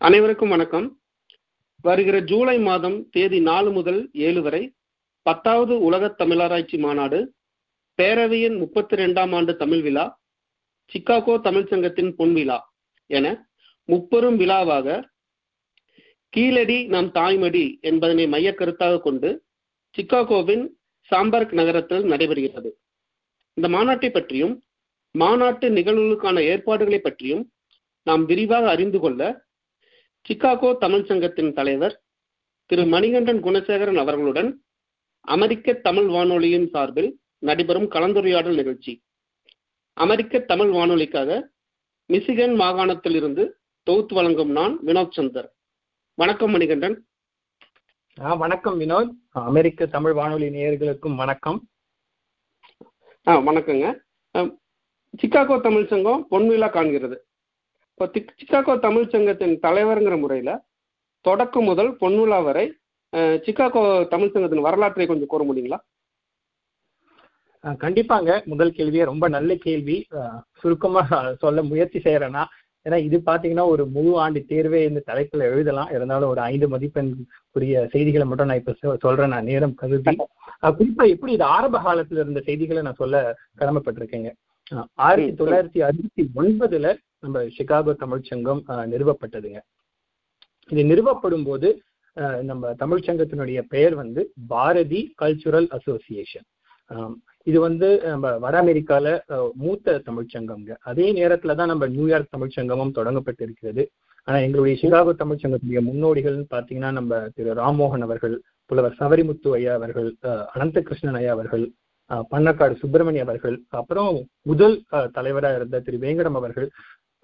அனைவருக்கும் வணக்கம். வருகிற ஜூலை மாதம் தேதி நாலு முதல் ஏழு வரை பத்தாவது உலகத் தமிழாராய்ச்சி மாநாடு பேரவையின் முப்பத்தி ரெண்டாம் ஆண்டு தமிழ் விழா சிக்காகோ தமிழ்ச் சங்கத்தின் பொன்விழா என முப்பெரும் விழாவாக கீழடி நம் தாய்மடி என்பதனை மையக் கருத்தாக கொண்டு சிக்காகோவின் சாம்பர்க் நகரத்தில் நடைபெறுகிறது. இந்த மாநாட்டை பற்றியும் மாநாட்டு நிகழ்வுகளுக்கான ஏற்பாடுகளை பற்றியும் நாம் விரிவாக அறிந்து கொள்ள சிக்காகோ தமிழ் சங்கத்தின் தலைவர் திரு மணிகண்டன் குணசேகரன் அவர்களுடன் அமெரிக்க தமிழ் வானொலியின் சார்பில் நடைபெறும் கலந்துரையாடல் நிகழ்ச்சி. அமெரிக்க தமிழ் வானொலிக்காக மிசிகன் மாகாணத்தில் இருந்து தொகுத்து வழங்கும் நான் வினோத் சந்தர். வணக்கம் மணிகண்டன். ஆ வணக்கம் வினோத். அமெரிக்க தமிழ் வானொலி நேயர்களுக்கும் வணக்கம். ஆ வணக்கங்க. சிக்காகோ தமிழ் சங்கம் பொன்விழா காண்கிறது. இப்போ சிக்காகோ தமிழ் சங்கத்தின் தலைவருங்கிற முறையில் தொடக்கம் முதல் பொன்விழா வரை சிக்காகோ தமிழ் சங்கத்தின் வரலாற்றை கொஞ்சம் கூற முடியுங்களா? கண்டிப்பாங்க. முதல் கேள்வியே ரொம்ப நல்ல கேள்வி. ஆ, சுருக்கமா சொல்ல முயற்சி செய்யறேன்னா ஏன்னா இது பாத்தீங்கன்னா ஒரு முழு ஆண்டு தேர்வே இந்த தலைப்புல எழுதலாம். இருந்தாலும் ஒரு ஐந்து மதிப்பெண்குரிய செய்திகளை மட்டும் நான் இப்ப சொ- சொல்றேன். நான் நேரம் கருதி. ஆ, குறிப்பா எப்படி இது ஆரம்ப காலத்துல இருந்த செய்திகளை நான் சொல்ல கடமைப்பட்டிருக்கேங்க. ஆயிரத்தி தொள்ளாயிரத்தி அறுபத்தி ஒன்பதுல நம்ம சிகாகோ தமிழ்ச்சங்கம் நிறுவப்பட்டதுங்க. இது நிறுவப்படும் போது நம்ம தமிழ்ச்சங்கத்தினுடைய பெயர் வந்து பாரதி கல்ச்சுரல் அசோசியேஷன் இது வந்து நம்ம வட அமெரிக்கால மூத்த தமிழ்ச் சங்கம்ங்க. அதே நேரத்துல தான் நம்ம நியூயார்க் தமிழ்ச் சங்கமும் தொடங்கப்பட்டிருக்கிறது. ஆனா எங்களுடைய சிகாகோ தமிழ்ச்சங்கத்துடைய முன்னோடிகள்னு பாத்தீங்கன்னா நம்ம திரு ராம்மோகன் அவர்கள் புலவர் சவரிமுத்து ஐயா அவர்கள் அனந்த அனந்தகிருஷ்ணன் ஐயா அவர்கள் பன்னக்காடு பண்ணக்காடு சுப்பிரமணிய அவர்கள் அப்புறம் முதல் தலைவராக இருந்த திரு வேங்கடம் அவர்கள்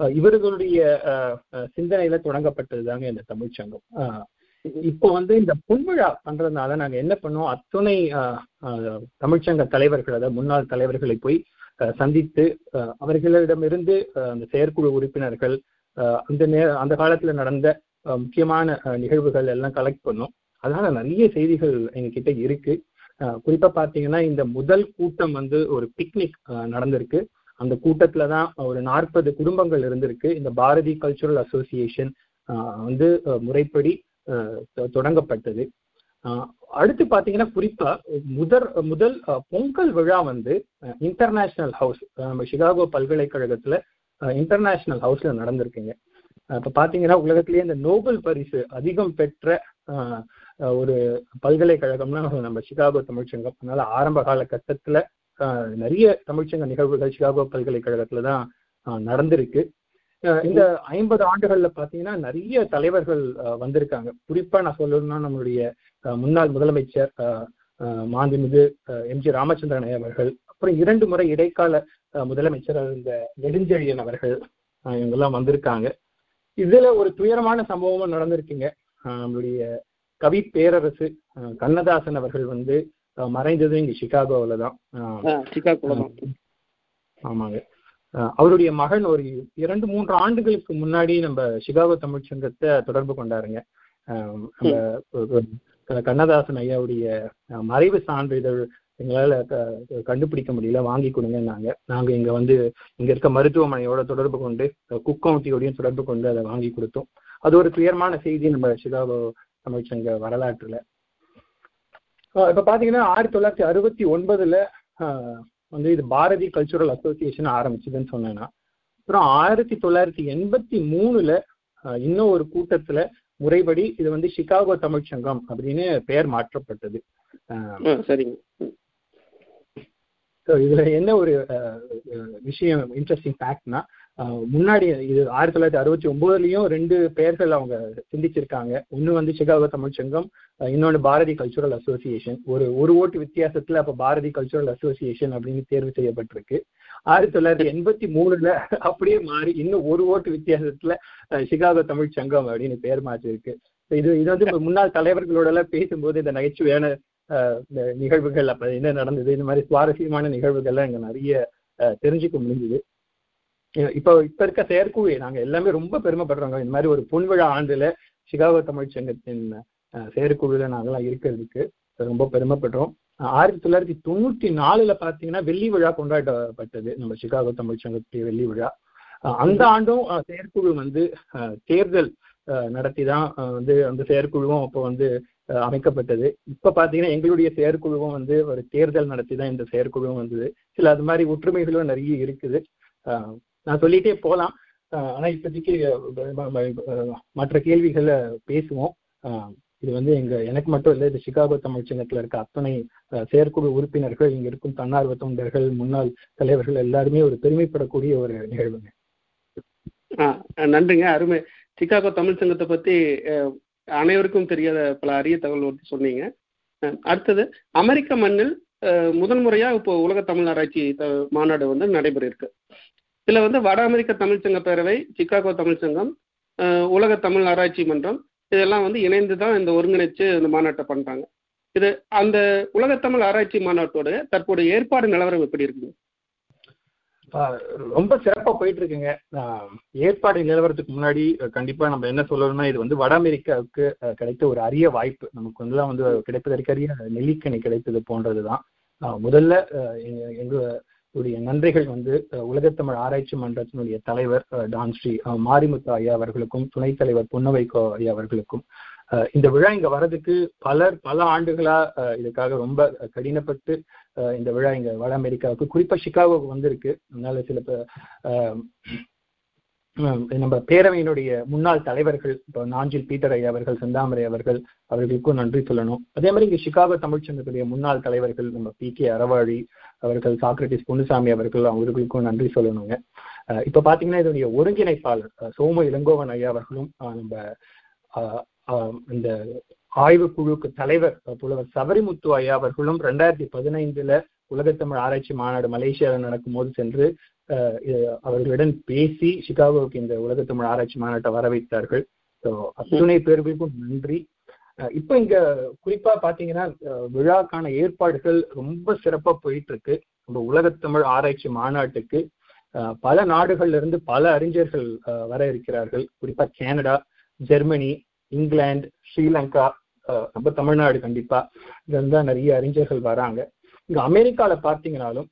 இவர்களுடைய அஹ், தொடங்கப்பட்டது சிந்தனையில தொடங்கப்பட்டதுதாங்க இந்த தமிழ் சங்கம். இப்போ வந்து இந்த பொன்விழா பண்றதுனால நாங்க என்ன பண்ணோம்? அத்துணை தமிழ்ச்சங்க தலைவர்கள் அதாவது முன்னாள் தலைவர்களை போய் சந்தித்து அவர்களிடமிருந்து அந்த செயற்குழு உறுப்பினர்கள் அந்த நே அந்த காலத்துல நடந்த முக்கியமான நிகழ்வுகள் எல்லாம் கலெக்ட் பண்ணோம். அதனால நிறைய செய்திகள் எங்ககிட்ட இருக்கு. குறிப்பா பாத்தீங்கன்னா இந்த முதல் கூட்டம் வந்து ஒரு பிக்னிக் நடந்திருக்கு. அந்த கூட்டத்துல தான் ஒரு நாற்பது குடும்பங்கள் இருந்திருக்கு. இந்த பாரதி கல்ச்சுரல் அசோசியேஷன் வந்து முறைப்படி தொ- தொடங்கப்பட்டது. அடுத்து பாத்தீங்கன்னா குறிப்பா முதல் முதல் பொங்கல் விழா வந்து இன்டர்நேஷனல் ஹவுஸ் நம்ம சிகாகோ பல்கலைக்கழகத்துல இன்டர்நேஷனல் ஹவுஸ்ல நடந்திருக்குங்க. இப்ப பாத்தீங்கன்னா உலகத்திலேயே இந்த நோபல் பரிசு அதிகம் பெற்ற ஒரு பல்கலைக்கழகம்னா நம்ம சிகாகோ தமிழ்ச்சங்கம். அதனால ஆரம்ப கால கட்டத்துல நிறைய தமிழ்ச்சங்க நிகழ்வுகள் சிகாகோ பல்கலைக்கழகத்துல தான் நடந்திருக்கு. இந்த ஐம்பது ஆண்டுகள்ல பாத்தீங்கன்னா நிறைய தலைவர்கள் வந்திருக்காங்க. குறிப்பா நான் சொல்லணும்னா நம்மளுடைய முன்னாள் முதலமைச்சர் மாண்புமிகு எம் ஜி ராமச்சந்திரன் அவர்கள் அப்புறம் இரண்டு முறை இடைக்கால முதலமைச்சர் இந்த நெடுஞ்செழியன் அவர்கள் இவங்கெல்லாம் வந்திருக்காங்க. இதுல ஒரு துயரமான சம்பவமும் நடந்திருக்குங்க. நம்மளுடைய கவி பேரரசு கண்ணதாசன் அவர்கள் வந்து மறைந்தது இங்க சிகாகோவில் தான். ஆமாங்க. அவருடைய மகன் ஒரு இரண்டு மூன்று ஆண்டுகளுக்கு முன்னாடி நம்ம சிகாகோ தமிழ்ச் சங்கத்தை தொடர்பு கொண்டாருங்க. நம்ம கண்ணதாசன் ஐயாவுடைய மறைவு சான்றிதழ் எங்களால கண்டுபிடிக்க முடியல வாங்கி கொடுங்கன்னாங்க. நாங்க இங்க வந்து இங்க இருக்க மருத்துவமனையோட தொடர்பு கொண்டு அஹ், குக் கவுண்டியோடையும் தொடர்பு கொண்டு அதை வாங்கி கொடுத்தோம். அது ஒரு துயரமான செய்தி நம்ம சிகாகோ தமிழ்ச்சங்க வரலாற்றுல. இப்ப பாத்தீங்கன்னா ஆயிரத்தி தொள்ளாயிரத்தி அறுபத்தி ஒன்பதுல வந்து இது பாரதி கல்ச்சுரல் அசோசியேஷன் ஆரம்பிச்சதுன்னு சொன்னேன்னா அப்புறம் ஆயிரத்தி தொள்ளாயிரத்தி எண்பத்தி மூணுல இன்னும் ஒரு கூட்டத்துல முறைப்படி இது வந்து சிகாகோ தமிழ்ச் சங்கம் அப்படின்னு பெயர் மாற்றப்பட்டது சரிங்க. So, இதுல என்ன ஒரு விஷயம் இன்ட்ரெஸ்டிங் ஃபேக்ட்னா முன்னாடி இது ஆயிரத்தி தொள்ளாயிரத்தி அறுபத்தி ஒன்பதுலயும் ரெண்டு பெயர்கள் அவங்க சிந்திச்சிருக்காங்க. ஒன்னு வந்து சிகாகோ தமிழ் சங்கம் இன்னொன்று இன்னொன்னு பாரதி கல்ச்சுரல் அசோசியேஷன் ஒரு ஒரு ஓட்டு வித்தியாசத்துல அப்ப பாரதி கல்ச்சுரல் அசோசியேஷன் அப்படின்னு தேர்வு செய்யப்பட்டிருக்கு. ஆயிரத்தி தொள்ளாயிரத்தி எண்பத்தி மூணுல அப்படியே மாறி இன்னும் ஒரு ஓட்டு வித்தியாசத்துல சிகாகோ தமிழ் சங்கம் அப்படின்னு பெயர் மாற்றிருக்கு. இது இது வந்து முன்னாள் தலைவர்களோட எல்லாம் பேசும்போது இந்த நகைச்சுவையான இந்த நிகழ்வுகள் அப்ப என்ன நடந்தது இந்த மாதிரி சுவாரஸ்யமான நிகழ்வுகள்லாம் இங்க நிறைய தெரிஞ்சுக்க முடிஞ்சுது. இப்போ இப்ப இருக்க செயற்குழு நாங்க எல்லாமே ரொம்ப பெருமைப்படுறோங்க. இந்த மாதிரி ஒரு பொன்விழா ஆண்டுல சிகாகோ தமிழ் சங்கத்தின் செயற்குழுல நாங்கெல்லாம் இருக்கிறதுக்கு ரொம்ப பெருமைப்படுறோம். ஆயிரத்தி தொள்ளாயிரத்தி தொண்ணூத்தி நாலுல பாத்தீங்கன்னா வெள்ளி விழா கொண்டாடப்பட்டது நம்ம சிகாகோ தமிழ் சங்கத்துடைய வெள்ளி விழா. அந்த ஆண்டும் செயற்குழு வந்து தேர்தல் நடத்தி தான் வந்து அந்த செயற்குழுவும் அப்போ வந்து அமைக்கப்பட்டது. இப்ப பாத்தீங்கன்னா எங்களுடைய செயற்குழுவும் வந்து ஒரு தேர்தல் நடத்தி தான் இந்த செயற்குழுவும் வந்தது. சில அது மாதிரி ஒற்றுமைகளும் நிறைய இருக்குது. நான் சொல்லிட்டே போகலாம். ஆனால் இப்போதைக்கு மற்ற கேள்விகளை பேசுவோம். இது வந்து எங்க எனக்கு மட்டும் இல்லை இது சிகாகோ தமிழ் சங்கத்துல இருக்க அத்தனை செயற்குழு உறுப்பினர்கள் இங்க இருக்கும் தன்னார்வ தொண்டர்கள் முன்னாள் தலைவர்கள் எல்லாருமே ஒரு பெருமைப்படக்கூடிய ஒரு நிகழ்வுங்க. நன்றிங்க. அருமை. சிகாகோ தமிழ் சங்கத்தை பத்தி அனைவருக்கும் தெரியாத பல அரிய தகவல் வந்து சொன்னீங்க. அடுத்தது அமெரிக்க மண்ணில் முதன் முறையாக இப்போ உலக தமிழ் ஆராய்ச்சி மாநாடு வந்து நடைபெற இருக்கு. இதில் வந்து வட அமெரிக்க தமிழ்ச்சங்க பேரவை சிக்காகோ தமிழ்ச்சங்கம் உலக தமிழ் ஆராய்ச்சி மன்றம் இதெல்லாம் வந்து இணைந்து தான் இந்த ஒருங்கிணைச்சு இந்த மாநாட்டை பண்ணுறாங்க இது அந்த உலக தமிழ் ஆராய்ச்சி மாநாட்டோட தற்போதைய ஏற்பாடு நிலவரம் எப்படி இருக்குங்க ரொம்ப சிறப்பா போயிட்டு இருக்குங்க ஏற்பாடு நிலவரத்துக்கு முன்னாடி கண்டிப்பா நம்ம என்ன சொல்லணும்னா இது வந்து வட அமெரிக்காவுக்கு கிடைத்த ஒரு அரிய வாய்ப்பு. நமக்கு வந்து வந்து கிடைப்பதற்கு அரிய நெல்லிக்கணி கிடைத்தது போன்றதுதான். முதல்ல உடைய நன்றிகள் வந்து உலகத்தமிழ் ஆராய்ச்சி மன்றத்தினுடைய தலைவர் டான் ஸ்ரீ மாரிமுத்து ஐயா அவர்களுக்கும் துணைத் தலைவர் புன்னவைக்கோ ஐயா அவர்களுக்கும். இந்த விழா இங்க வர்றதுக்கு பலர் பல ஆண்டுகளா இதுக்காக ரொம்ப கடினப்பட்டு இந்த விழா இங்க வட அமெரிக்காவுக்கு குறிப்பா சிகாகோவுக்கு வந்திருக்கு. அதனால சில நம்ம பேரவையினுடைய முன்னாள் தலைவர்கள் இப்போ நாஞ்சில் பீட்டர் ஐயா அவர்கள் செந்தாமரை அவர்கள் அவர்களுக்கும் நன்றி சொல்லணும். அதே மாதிரி இங்கே சிகாகோ தமிழ்ச்சங்கத்துடைய முன்னாள் தலைவர்கள் நம்ம பி கே அறவாழி அவர்கள் சாக்ரட்டிஸ் பொன்னுசாமி அவர்கள் அவர்களுக்கும் நன்றி சொல்லணுங்க. இப்போ பார்த்தீங்கன்னா இதனுடைய ஒருங்கிணைப்பாளர் சோம இளங்கோவன் ஐயா அவர்களும் நம்ம இந்த ஆய்வு குழுக்கு தலைவர் புலவர் சபரிமுத்து ஐயா அவர்களும் ரெண்டாயிரத்தி பதினைந்துல உலகத்தமிழ் ஆராய்ச்சி மாநாடு மலேசியாவில் நடக்கும் போது சென்று அவர்களுடன் பேசி சிகாகோவுக்கு இந்த உலகத்தமிழ் ஆராய்ச்சி மாநாட்டை வரவைத்தார்கள். ஸோ அத்துணை பேர்களுக்கும் நன்றி. இப்போ இங்க குறிப்பா பாத்தீங்கன்னா விழாக்கான ஏற்பாடுகள் ரொம்ப சிறப்பா போயிட்டு இருக்கு நம்ம உலகத்தமிழ் ஆராய்ச்சி மாநாட்டுக்கு பல நாடுகள்ல இருந்து பல அறிஞர்கள் வர இருக்கிறார்கள். குறிப்பா கனடா ஜெர்மனி இங்கிலாந்து ஸ்ரீலங்கா நம்ம தமிழ்நாடு கண்டிப்பா. இங்க நிறைய அறிஞர்கள் வராங்க. இங்க அமெரிக்கால பார்த்தீங்கன்னாலும்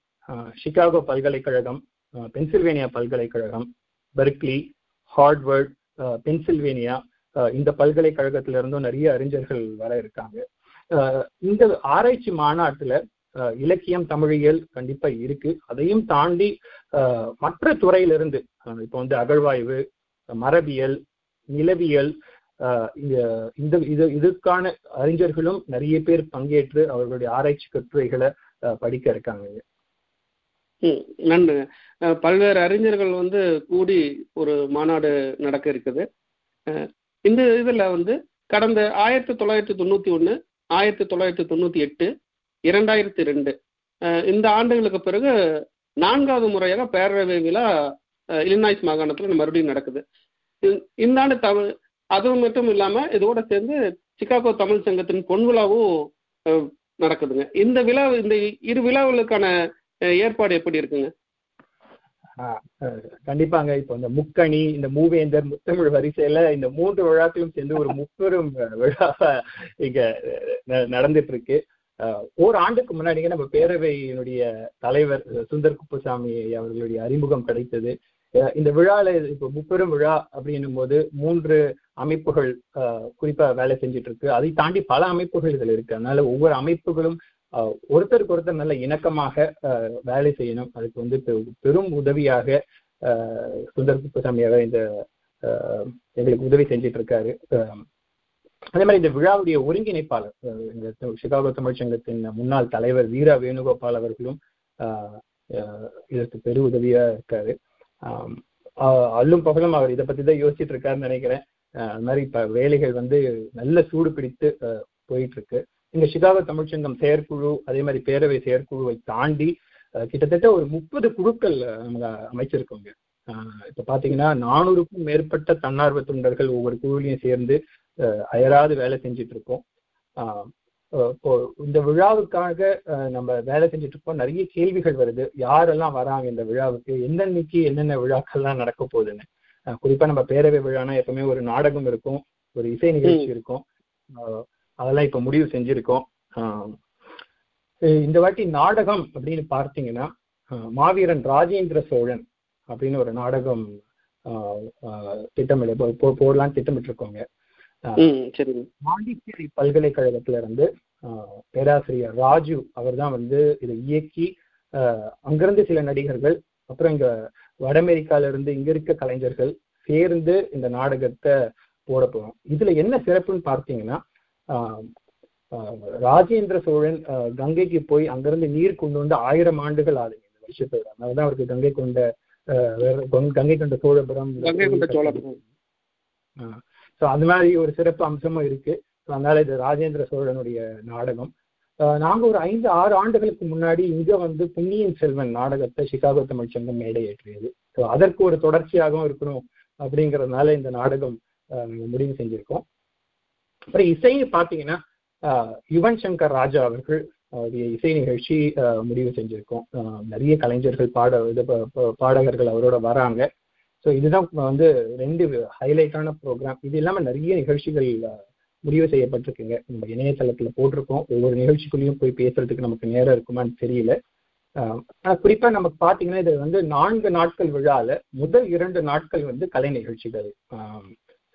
சிகாகோ பல்கலைக்கழகம் பென்சில்வேனியா பல்கலைக்கழகம் பெர்க்லி ஹார்ட்வர்ட் பென்சில்வேனியா இந்த பல்கலைக்கழகத்துல இருந்தும் நிறைய அறிஞர்கள் வர இருக்காங்க. இந்த ஆராய்ச்சி மாநாட்டுல இலக்கியம் தமிழியல் கண்டிப்பா இருக்கு. அதையும் தாண்டி மற்ற துறையிலிருந்து இப்போ வந்து அகழ்வாய்வு மரபியல் நிலவியல் இந்த இது இதுக்கான அறிஞர்களும் நிறைய பேர் பங்கேற்று அவர்களுடைய ஆராய்ச்சி கட்டுரைகளை படிக்க இருக்காங்க. நன்றிங்க பல்வேறு அறிஞர்கள் வந்து கூடி ஒரு மாநாடு நடக்க இருக்குது. இந்த இதில் வந்து கடந்த ஆயிரத்தி தொள்ளாயிரத்தி தொண்ணூற்றி ஒன்று ஆயிரத்தி தொள்ளாயிரத்தி தொண்ணூற்றி எட்டு இரண்டாயிரத்தி ரெண்டு. இந்த ஆண்டுகளுக்கு பிறகு நான்காவது முறையாக பேரவை விழா இலினாய்ஸ் மாகாணத்தில் மறுபடியும் நடக்குது. இந்த ஆண்டு தமிழ் அது மட்டும் இல்லாமல் இதோட சேர்ந்து சிகாகோ தமிழ் சங்கத்தின் பொன் விழாவும் நடக்குதுங்க. இந்த விழா இந்த இரு விழாவுகளுக்கான ஏற்பாடு எப்படி இருக்குங்க? கண்டிப்பாங்க. இப்போ இந்த முக்கணி இந்த மூவேந்தர் முத்தமிழ் வரிசையில இந்த மூன்று விழாக்களும் சேர்ந்து ஒரு முப்பெரும் விழா இங்க நடந்துட்டு இருக்கு ஓர் ஆண்டுக்கு முன்னாடிங்க நம்ம பேரவையினுடைய தலைவர் சுந்தர் குப்புசாமி அவர்களுடைய அறிமுகம் கிடைத்தது. இந்த விழால இப்போ முப்பெரும் விழா அப்படின்னும் போது மூன்று அமைப்புகள் குறிப்பா வேலை செஞ்சுட்டு இருக்கு அதை தாண்டி பல அமைப்புகள் இதுல இருக்கு. அதனால ஒவ்வொரு அமைப்புகளும் ஒருத்தருக்கு ஒருத்தர் நல்ல இணக்கமாக வேலை செய்யணும். அதுக்கு வந்து பெரும் உதவியாக சுந்தர் குப்புசாமி அவர் இந்த எங்களுக்கு உதவி செஞ்சிட்டு இருக்காரு அதே மாதிரி இந்த விழாவுடைய ஒருங்கிணைப்பாளர் இந்த சிகாகோ தமிழ்ச்சங்கத்தின் முன்னாள் தலைவர் வீரா வேணுகோபால் அவர்களும் இதற்கு பெரு உதவியா இருக்காரு. அல்லும் பகலும் அவர் இதை பத்தி தான் யோசிச்சுட்டு இருக்காருன்னு நினைக்கிறேன் அது மாதிரி இப்ப வேலைகள் வந்து நல்ல சூடு பிடித்து போயிட்டு இருக்கு இங்க சிகாகோ தமிழ்ச்சங்கம் செயற்குழு அதே மாதிரி பேரவை செயற்குழுவை தாண்டி கிட்டத்தட்ட ஒரு முப்பது குழுக்கள் நம்ம அமைச்சிருக்கோங்க. இப்ப பாத்தீங்கன்னா நானூறுக்கும் மேற்பட்ட தன்னார்வ தொண்டர்கள் ஒவ்வொரு குழுவிலையும் சேர்ந்து அயராது வேலை செஞ்சுட்டு இருக்கோம் இந்த விழாவுக்காக நம்ம வேலை செஞ்சுட்டு இருக்கோம் நிறைய கேள்விகள் வருது. யாரெல்லாம் வராங்க இந்த விழாவுக்கு? என்னன்னைக்கு என்னென்ன விழாக்கள்லாம் நடக்க போகுதுன்னு? குறிப்பா நம்ம பேரவை விழானா எப்பவுமே ஒரு நாடகம் இருக்கும் ஒரு இசை நிகழ்ச்சி இருக்கும். அதெல்லாம் இப்ப முடிவு செஞ்சிருக்கோம். இந்த வாட்டி நாடகம் அப்படின்னு பார்த்தீங்கன்னா மாவீரன் ராஜேந்திர சோழன் அப்படின்னு ஒரு நாடகம் திட்டமிட போ- போடலாம்னு திட்டமிட்டு இருக்கோங்க ம் சரிங்க. பாண்டிச்சேரி பல்கலைக்கழகத்துல இருந்து பேராசிரியர் ராஜு அவர் தான் வந்து இதை இயக்கி அங்கிருந்து சில நடிகர்கள் அப்புறம் இங்க வட அமெரிக்கால இருந்து இங்க இருக்க கலைஞர்கள் சேர்ந்து இந்த நாடகத்தை போட போறோம். இதுல என்ன சிறப்புன்னு பார்த்தீங்கன்னா ராஜேந்திர சோழன் கங்கைக்கு போய் அங்கிருந்து நீர் கொண்டு வந்து ஆயிரம் ஆண்டுகள் ஆகுது. இந்த வருஷத்தோட அதனாலதான் அவருக்கு கங்கை கொண்ட கங்கை கொண்ட சோழபுரம் கங்கை கொண்ட சோழபுரம். ஸோ அந்த மாதிரி ஒரு சிறப்பு அம்சமும் இருக்கு. அதனால இது ராஜேந்திர சோழனுடைய நாடகம். ஆஹ் நாங்க ஒரு ஐந்து ஆறு ஆண்டுகளுக்கு முன்னாடி இங்க வந்து பொன்னியின் செல்வன் நாடகத்தை சிகாகோ தமிழ்ச்சங்கம் மேடை ஏற்றியது ஸோ அதற்கு ஒரு தொடர்ச்சியாகவும் இருக்கணும் அப்படிங்கறதுனால இந்த நாடகம் முடிவு செஞ்சிருக்கோம். அப்புறம் இசையை பார்த்தீங்கன்னா யுவன் சங்கர் ராஜா அவர்கள் அவருடைய இசை நிகழ்ச்சி முடிவு செஞ்சிருக்கோம். நிறைய கலைஞர்கள் பாட இது பாடகர்கள் அவரோட வராங்க. ஸோ இதுதான் வந்து ரெண்டு ஹைலைட்டான ப்ரோக்ராம் இது இல்லாமல் நிறைய நிகழ்ச்சிகள் முடிவு செய்யப்பட்டிருக்குங்க. நம்ம இணையதளத்தில் போட்டிருக்கோம். ஒவ்வொரு நிகழ்ச்சிக்குள்ளேயும் போய் பேசுறதுக்கு நமக்கு நேரம் இருக்குமான்னு தெரியல. ஆனால் குறிப்பாக நமக்கு பார்த்தீங்கன்னா இது வந்து நான்கு நாட்கள் விழாவில் முதல் இரண்டு நாட்கள் வந்து கலை நிகழ்ச்சிகள்.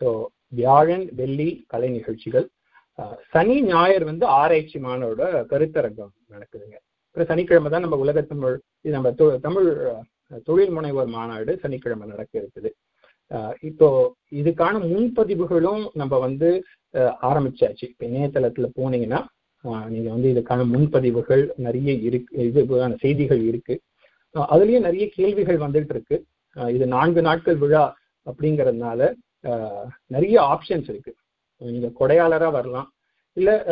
ஸோ வியாழன் வெள்ளி கலை நிகழ்ச்சிகள். சனி ஞாயிறு வந்து ஆராய்ச்சி மாணவரோட கருத்தரங்கம் நடக்குதுங்க. அப்புறம் சனிக்கிழமை தான் நம்ம உலக தமிழ் இது நம்ம தொ- தமிழ் தொழில் முனைவோர் மாநாடு சனிக்கிழமை நடக்க இருக்குது. இப்போ இதுக்கான முன்பதிவுகளும் நம்ம வந்து ஆரம்பிச்சாச்சு. இப்போ இணையதளத்துல போனீங்கன்னா நீங்க வந்து இதுக்கான முன்பதிவுகள் நிறைய இருக்கு இதுக்கான செய்திகள் இருக்கு. அதுலயும் நிறைய கேள்விகள் வந்துட்டு இருக்கு. இது நான்கு நாட்கள் விழா அப்படிங்கிறதுனால நிறைய ஆப்ஷன்ஸ் இருக்கு. நீங்க கொடையாளரா வரலாம். இல்ல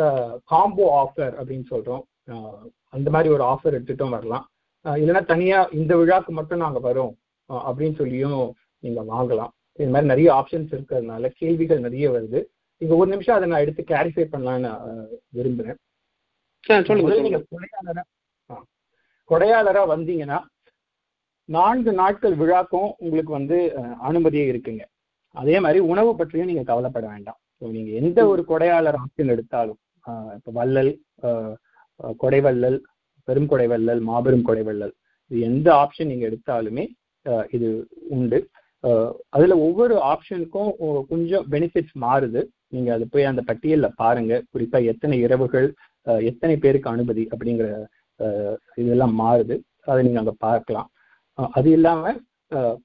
காம்போ ஆஃபர் அப்படின்னு சொல்றோம். ஆஹ் அந்த மாதிரி ஒரு ஆஃபர் எடுத்துட்டும் வரலாம். இல்லைன்னா தனியா இந்த விழாக்கு மட்டும் நாங்க வரோம் அப்படின்னு சொல்லியும் நீங்க வாங்கலாம். இது மாதிரி நிறைய ஆப்ஷன்ஸ் இருக்கிறதுனால கேள்விகள் நிறைய வருது. இங்க ஒரு நிமிஷம் அதை நான் எடுத்து கிளாரிஃபை முதல்ல சொல்லுங்க. நீங்க கொடையாளரா ஆ. கொடையாளரா வந்தீங்கன்னா நான்கு நாட்கள் விழாக்கும் உங்களுக்கு வந்து அனுமதியே இருக்குங்க. அதே மாதிரி உணவு பற்றியும் நீங்க கவலைப்பட வேண்டாம். ஸோ நீங்க எந்த ஒரு கொடையாளர் ஆப்ஷன் எடுத்தாலும் இப்ப வள்ளல் கொடைவள்ளல் பெரும் கொடைவள்ளல் மாபெரும் கொடைவள்ளல் இது எந்த ஆப்ஷன் நீங்க எடுத்தாலுமே இது உண்டு. அதுல ஒவ்வொரு ஆப்ஷனுக்கும் கொஞ்சம் பெனிஃபிட்ஸ் மாறுது. நீங்க அது போய் அந்த பட்டியல்ல பாருங்க. குறிப்பா எத்தனை இரவுகள் எத்தனை பேருக்கு அனுமதி அப்படிங்கிற இதெல்லாம் மாறுது. அதை நீங்க அங்க பார்க்கலாம். அது இல்லாம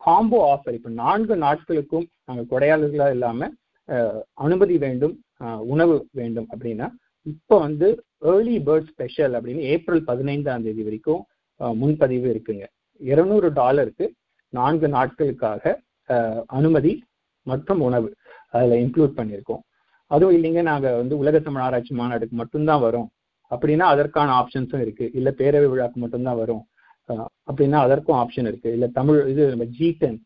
காம்போ ஆஃபர் இப்போ நான்கு நாட்களுக்கும் நாங்கள் கொடையாளர்களா இல்லாம அனுமதி வேண்டும் உணவு வேண்டும் அப்படின்னா இப்போ வந்து ஏர்லி பேர்ட் ஸ்பெஷல் அப்படின்னு ஏப்ரல் பதினைந்தாம் தேதி வரைக்கும் முன்பதிவு இருக்குங்க. இருநூறு டாலருக்கு நான்கு நாட்களுக்காக அனுமதி மற்றும் உணவு அதில் இன்க்ளூட் பண்ணியிருக்கோம். அதுவும் இல்லைங்க நாங்கள் வந்து உலக தமிழ் ஆராய்ச்சி மாநாடுக்கு மட்டும்தான் வரோம். அப்படின்னா அதற்கான ஆப்ஷன்ஸும் இருக்கு. இல்லை பேரவை விழாக்கு மட்டும்தான் வரும். அப்படின்னா அதற்கும் ஆப்ஷன் இருக்கு. இல்ல தமிழ் இது நம்ம ஜி டென்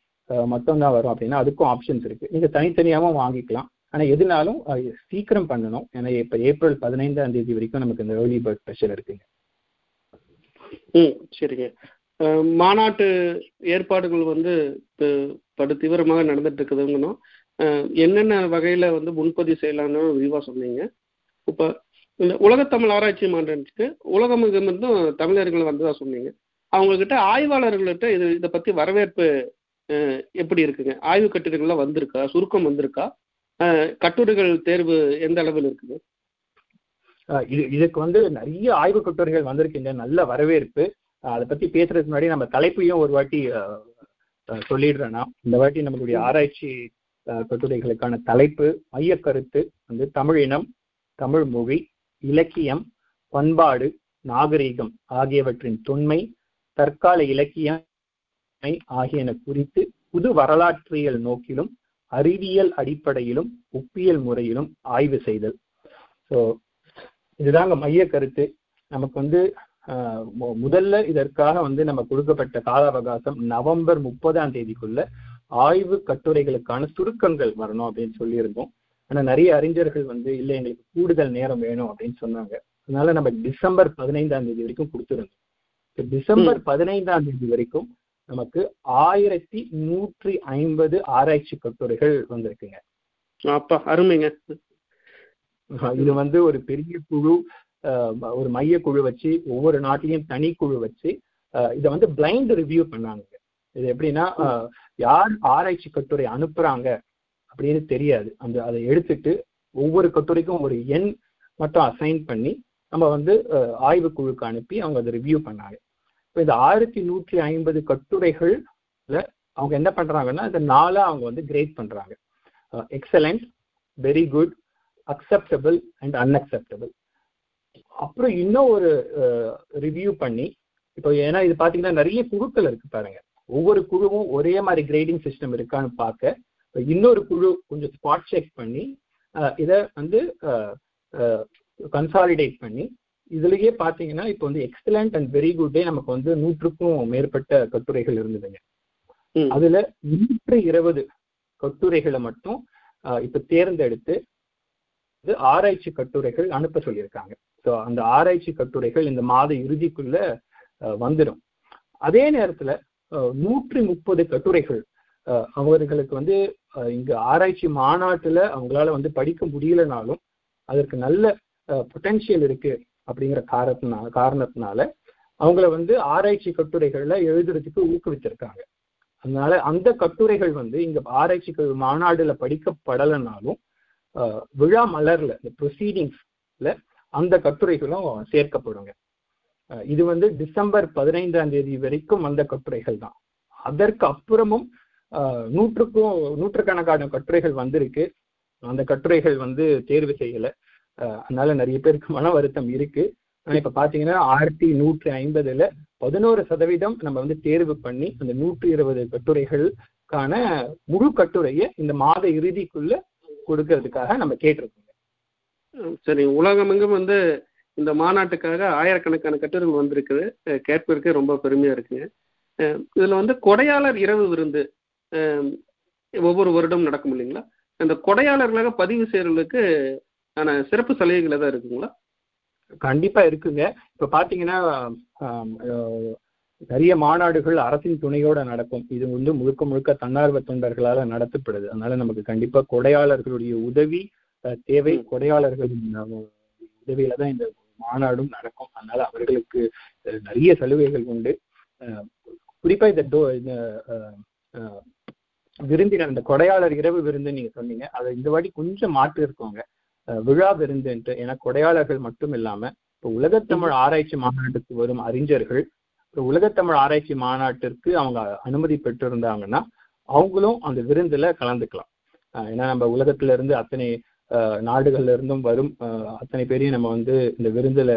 மட்டும்தான் வரும் அப்படின்னா அதுக்கும் ஆப்ஷன்ஸ் இருக்கு. நீங்க தனித்தனியாகவும் வாங்கிக்கலாம். ஆனா எதுனாலும் சீக்கிரம் பண்ணணும். ஏன்னா இப்ப ஏப்ரல் பதினைந்தாம் தேதி வரைக்கும் நமக்கு இந்த ஏர்லி பேர்ட் ஸ்பெஷல் இருக்குங்க. ம் சரிங்க. மாநாட்டு ஏற்பாடுகள் வந்து படு தீவிரமாக நடந்துட்டு இருக்குதுங்கண்ணா என்னென்ன வகையில வந்து முன்பதிவு செய்யலாம்னு விரிவா சொன்னீங்க. இப்போ இந்த உலகத்தமிழ் ஆராய்ச்சி மாநாட்டுக்கு இருந்தும் தமிழர்கள் வந்ததா சொன்னீங்க. அவங்கக்கிட்ட ஆய்வாளர்கள்கிட்ட இது இதை பத்தி வரவேற்பு எப்படி இருக்குங்க? ஆய்வு கட்டுரைகள்லாம் வந்திருக்கா? சுருக்கம் வந்திருக்கா? கட்டுரைகள் தேர்வு எந்த அளவில் இருக்குது? அஹ் இது இதுக்கு வந்து நிறைய ஆய்வு கட்டுரைகள் வந்திருக்கின்ற நல்ல வரவேற்பு. அதை பத்தி பேசுறதுக்கு முன்னாடி நம்ம தலைப்பையும் ஒரு வாட்டி சொல்லிடுறேன்னா இந்த வாட்டி நம்மளுடைய ஆராய்ச்சி கட்டுரைகளுக்கான தலைப்பு மைய கருத்து வந்து தமிழ் இனம் தமிழ் மொழி இலக்கியம் பண்பாடு நாகரீகம் ஆகியவற்றின் தொன்மை தற்கால இலக்கியம் ஆகியன குறித்து புது வரலாற்றியல் நோக்கிலும் அறிவியல் அடிப்படையிலும் ஒப்பியல் முறையிலும் ஆய்வு செய்தல். ஸோ இதுதாங்க மைய கருத்து. நமக்கு வந்து முதல்ல இதற்காக வந்து நம்ம கொடுக்கப்பட்ட கால அவகாசம் நவம்பர் முப்பதாம் தேதிக்குள்ள ஆய்வு கட்டுரைகளுக்கான சுருக்கங்கள் வரணும் அப்படின்னு சொல்லியிருந்தோம். ஆனா நிறைய அறிஞர்கள் வந்து இல்லை எங்களுக்கு கூடுதல் நேரம் வேணும் அப்படின்னு சொன்னாங்க. அதனால நம்ம டிசம்பர் பதினைந்தாம் தேதி வரைக்கும் கொடுத்துருந்தோம். டிசம்பர் பதினைந்தாம் தேதி வரைக்கும் நமக்கு ஆயிரத்தி நூற்றி ஐம்பது ஆராய்ச்சி கட்டுரைகள் வந்திருக்குங்க. அப்பா அருமைங்க. இது வந்து ஒரு பெரிய குழு ஒரு மைய குழு வச்சு ஒவ்வொரு நாட்டிலையும் தனி குழு வச்சு இதை வந்து பிளைண்ட் ரிவ்யூ பண்ணாங்க இது எப்படின்னா யார் ஆராய்ச்சி கட்டுரை அனுப்புறாங்க அப்படின்னு தெரியாது. அந்த அதை எடுத்துட்டு ஒவ்வொரு கட்டுரைக்கும் ஒரு எண் மட்டும் அசைன் பண்ணி நம்ம வந்து அஹ், ஆய்வுக்குழுக்கு அனுப்பி அவங்க அதை ரிவ்யூ பண்ணாங்க. இந்த ஆயிரத்தி நூற்றி ஐம்பது கட்டுரைகள் அவங்க என்ன பண்றாங்கன்னா இந்த நாளை அவங்க வந்து கிரேட் பண்றாங்க. Excellent very good acceptable and unacceptable அப்புறம் இன்னும் ஒரு ரிவ்யூ பண்ணி இப்போ ஏன்னா இது பாத்தீங்கன்னா நிறைய குழுக்கள் இருக்கு பாருங்க. ஒவ்வொரு குழுவும் ஒரே மாதிரி கிரேடிங் சிஸ்டம் இருக்கான்னு பார்க்க இன்னொரு குழு கொஞ்சம் ஸ்பாட் செக் பண்ணி இதை வந்து கன்சாலிடேட் பண்ணி இதுலயே பாத்தீங்கன்னா இப்போ வந்து எக்ஸலண்ட் அண்ட் வெரி குட்டே நமக்கு வந்து நூற்றுக்கும் மேற்பட்ட கட்டுரைகள் இருந்ததுங்க. அதுல நூற்று இருபது கட்டுரைகளை மட்டும் இப்ப தேர்ந்தெடுத்து ஆராய்ச்சி கட்டுரைகள் அனுப்ப சொல்லியிருக்காங்க. ஸோ அந்த ஆராய்ச்சி கட்டுரைகள் இந்த மாத இறுதிக்குள்ள வந்துடும் அதே நேரத்துல நூற்றி முப்பது கட்டுரைகள் அவர்களுக்கு வந்து இங்க ஆராய்ச்சி மாநாட்டுல அவங்களால வந்து படிக்க முடியலனாலும் அதற்கு நல்ல பொட்டென்ஷியல் இருக்கு அப்படிங்கிற காரணத்தினால காரணத்தினால அவங்கள வந்து ஆராய்ச்சி கட்டுரைகள்ல எழுதுறதுக்கு ஊக்குவிச்சிருக்காங்க. அதனால அந்த கட்டுரைகள் வந்து இங்க ஆராய்ச்சி மாநாடுல படிக்கப்படலைனாலும் விழா மலர்ல இந்த ப்ரொசீடிங்ஸ்ல அந்த கட்டுரைகளும் சேர்க்கப்படுங்க. இது வந்து டிசம்பர் பதினைந்தாம் தேதி வரைக்கும் அந்த கட்டுரைகள் தான். அதற்கு அப்புறமும் நூற்றுக்கும் நூற்றுக்கணக்கான கட்டுரைகள் வந்திருக்கு. அந்த கட்டுரைகள் வந்து தேர்வு செய்யலை. அதனால நிறைய பேருக்கு மன வருத்தம் இருக்கு. ஆனா இப்ப பாத்தீங்கன்னா ஆயிரத்தி நூற்றி ஐம்பதுல பதினோரு சதவீதம் நம்ம வந்து தேர்வு பண்ணி அந்த நூற்றி இருபது கட்டுரைகளுக்கான முழு கட்டுரையை இந்த மாத இறுதிக்குள்ள கொடுக்கறதுக்காக நம்ம கேட்டிருக்கோம். சரி. உலகமெங்கும் வந்து இந்த மாநாட்டுக்காக ஆயிரக்கணக்கான கட்டுரைகள் வந்திருக்குது. கேட்பதற்கு ரொம்ப பெருமையா இருக்குங்க. இதுல வந்து கொடையாளர் இரவு விருந்து ஒவ்வொரு வருடம் நடக்கும் இல்லைங்களா? அந்த கொடையாளர்களாக பதிவு செய்யறவங்களுக்கு ஆன சிறப்பு சலுகைகள் ஏதாவது இருக்குங்களா? கண்டிப்பா இருக்குங்க. இப்ப அஹ், நிறைய மாநாடுகள் அரசின் துணையோட நடக்கும். இது வந்து முழுக்க முழுக்க தன்னார்வ தொண்டர்களால நடத்தப்படுது. அதனால நமக்கு கண்டிப்பா கொடையாளர்களுடைய உதவி தேவை. கொடையாளர்களின் உதவியில தான் இந்த மாநாடும் நடக்கும். அதனால அவர்களுக்கு நிறைய சலுகைகள் உண்டு. அஹ், குறிப்பா இந்த டோ- இந்த விருந்தினர் இந்த கொடையாளர் இரவு விருந்து நீங்க சொன்னீங்க. அதை இந்த வாட்டி கொஞ்சம் மாற்றி இருக்கோங்க. விழா விழா என்று என கொடையாளர்கள் மட்டும் இல்லாம இப்போ உலகத்தமிழ் ஆராய்ச்சி மாநாட்டுக்கு வரும் அறிஞர்கள் இப்போ உலகத்தமிழ் ஆராய்ச்சி மாநாட்டிற்கு அவங்க அனுமதி பெற்றிருந்தாங்கன்னா அவங்களும் அந்த விருந்துல கலந்துக்கலாம். ஏன்னா நம்ம உலகத்துல இருந்து அத்தனை நாடுகள்ல இருந்தும் வரும் அத்தனை பேரையும் நம்ம வந்து இந்த விருந்துல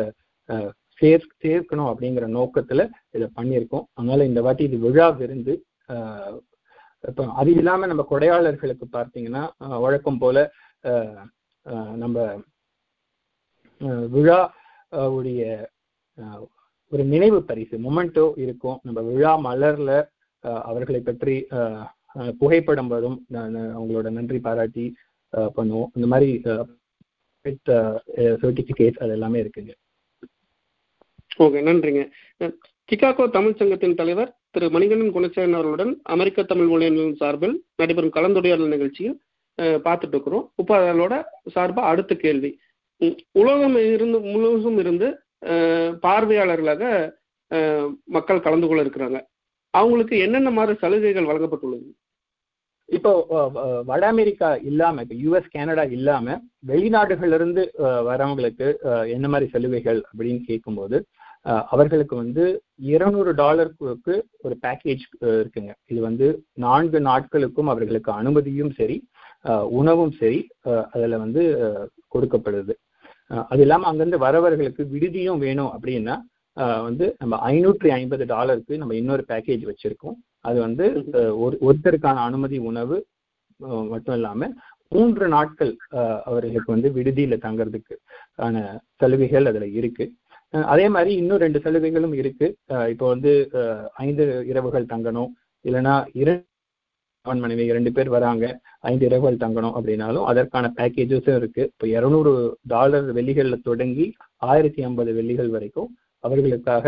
அஹ், சேர் சேர்க்கணும் அப்படிங்கிற நோக்கத்துல இதை பண்ணியிருக்கோம். அதனால இந்த வாட்டி இது விழா விருந்து இப்போ அது இல்லாம நம்ம கொடையாளர்களுக்கு பார்த்தீங்கன்னா வழக்கம் போல நம்ம விழா உடைய ஒரு நினைவு பரிசு மொமெண்டோ இருக்கும். நம்ம விழா மலர்ல அவர்களை பற்றி புகைப்படம் வரும். அவங்களோட நன்றி பாராட்டி பண்ணுவோம். இந்த மாதிரி சர்டிபிகேட் அது எல்லாமே இருக்குங்க. ஓகே நன்றிங்க. அஹ் சிகாகோ தமிழ் சங்கத்தின் தலைவர் திரு மணிகண்டன் குணசேகரன் அவர்களுடன் அமெரிக்க தமிழ் மொழியின் சார்பில் நடைபெறும் கலந்துரையாடல் நிகழ்ச்சியில் பார்த்துட்டு இருக்கிறோம் இப்போ அதோட சார்பாக அடுத்த கேள்வி. உலகம் இருந்து முழுவதும் இருந்து பார்வையாளர்களாக மக்கள் கலந்து கொள்ள இருக்கிறாங்க. அவங்களுக்கு என்னென்ன மாதிரி சலுகைகள் வழங்கப்பட்டுள்ளது? இப்போ வட அமெரிக்கா இல்லாம இப்போ யூஎஸ் கனடா இல்லாம வெளிநாடுகள்ல இருந்து வரவங்களுக்கு என்ன மாதிரி சலுகைகள் அப்படின்னு கேட்கும்போது அவர்களுக்கு வந்து இருநூறு டாலருக்கு ஒரு பேக்கேஜ் இருக்குங்க. இது வந்து நான்கு நாட்களுக்கும் அவர்களுக்கு அனுமதியும் சரி உணவும் சரி அதுல வந்து கொடுக்கப்படுது. அது இல்லாம அங்கிருந்து வரவர்களுக்கு விடுதியும் வேணும் அப்படின்னா வந்து நம்ம ஐநூற்றி ஐம்பது டாலருக்கு நம்ம இன்னொரு பேக்கேஜ் வச்சிருக்கோம். அது வந்து ஒரு ஒருத்தருக்கான அனுமதி உணவு மட்டும் இல்லாம மூன்று நாட்கள் அவர்களுக்கு வந்து விடுதியில தங்கறதுக்கு ஆன சலுகைகள் அதுல இருக்கு. அஹ், அதே மாதிரி இன்னும் ரெண்டு சலுகைகளும் இருக்கு. அஹ், இப்போ வந்து ஐந்து இரவுகள் தங்கணும். இல்லைன்னா இரண்டு கணவன் மனைவி இரண்டு பேர் வராங்க ஐந்து இரவுகள் தங்கணும் அப்படின்னாலும் அதற்கான பேக்கேஜஸும் இருக்கு. இப்போ இருநூறு டாலர் வெள்ளிகளில் தொடங்கி ஆயிரத்தி ஐம்பது வெள்ளிகள் வரைக்கும் அவர்களுக்காக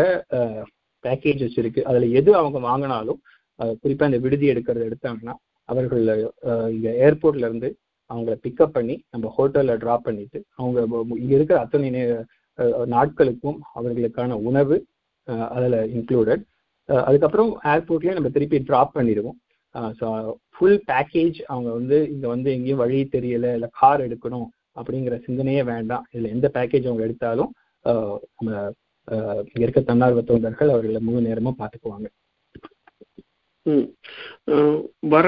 பேக்கேஜஸ் இருக்கு. அதுல எது அவங்க வாங்கினாலும் குறிப்பாக குறிப்பா இந்த விடுதி எடுக்கிறது எடுத்தாங்கன்னா அவர்கள் இங்கே இங்க ஏர்போர்ட்ல இருந்து அவங்கள பிக்கப் பண்ணி நம்ம ஹோட்டல்ல டிராப் பண்ணிட்டு அவங்க இங்கே இங்க இருக்கிற அத்தனை நாட்களுக்கும் அவர்களுக்கான உணவு அதில் இன்க்ளூடட் அதுக்கப்புறம் ஏர்போர்ட்லேயே நம்ம திருப்பி ட்ராப் பண்ணிடுவோம். ஸோ ஃபுல் பேக்கேஜ் அவங்க வந்து இங்கே வந்து எங்கேயும் வழி தெரியலை இல்லை கார் எடுக்கணும் அப்படிங்கிற சிந்தனையே வேண்டாம். இதில் எந்த பேக்கேஜ் அவங்க எடுத்தாலும் நம்ம இங்கே இருக்க தன்னார்வ தொண்டர்கள் அவர்களை முழு நேரமாக பார்த்துக்குவாங்க. வர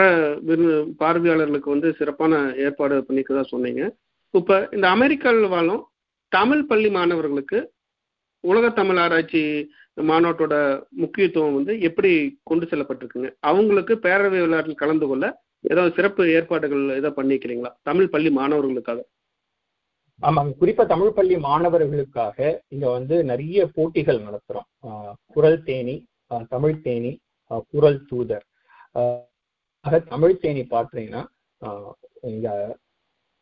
பார்வையாளர்களுக்கு வந்து சிறப்பான ஏற்பாடு பண்ணிக்கிறதா சொன்னீங்க. இப்போ இந்த அமெரிக்காவில் வாழும் தமிழ் பள்ளி மாணவர்களுக்கு உலக தமிழ் ஆராய்ச்சி மாநாட்டோட முக்கியத்துவம் வந்து எப்படி கொண்டு செல்லப்பட்டிருக்குங்க அவங்களுக்கு பேரவை விளையாட்டில் கலந்து கொள்ள ஏதாவது சிறப்பு ஏற்பாடுகள் ஏதோ பண்ணிக்கிறீங்களா? தமிழ் பள்ளி மாணவர்களுக்காக. ஆமாங்க. குறிப்பா தமிழ் பள்ளி மாணவர்களுக்காக இங்க வந்து நிறைய போட்டிகள் நடத்துறோம். குரல் தேனி தமிழ் தேனி குரல் தூதர். தமிழ் தேனி பார்த்தீங்கன்னா இங்க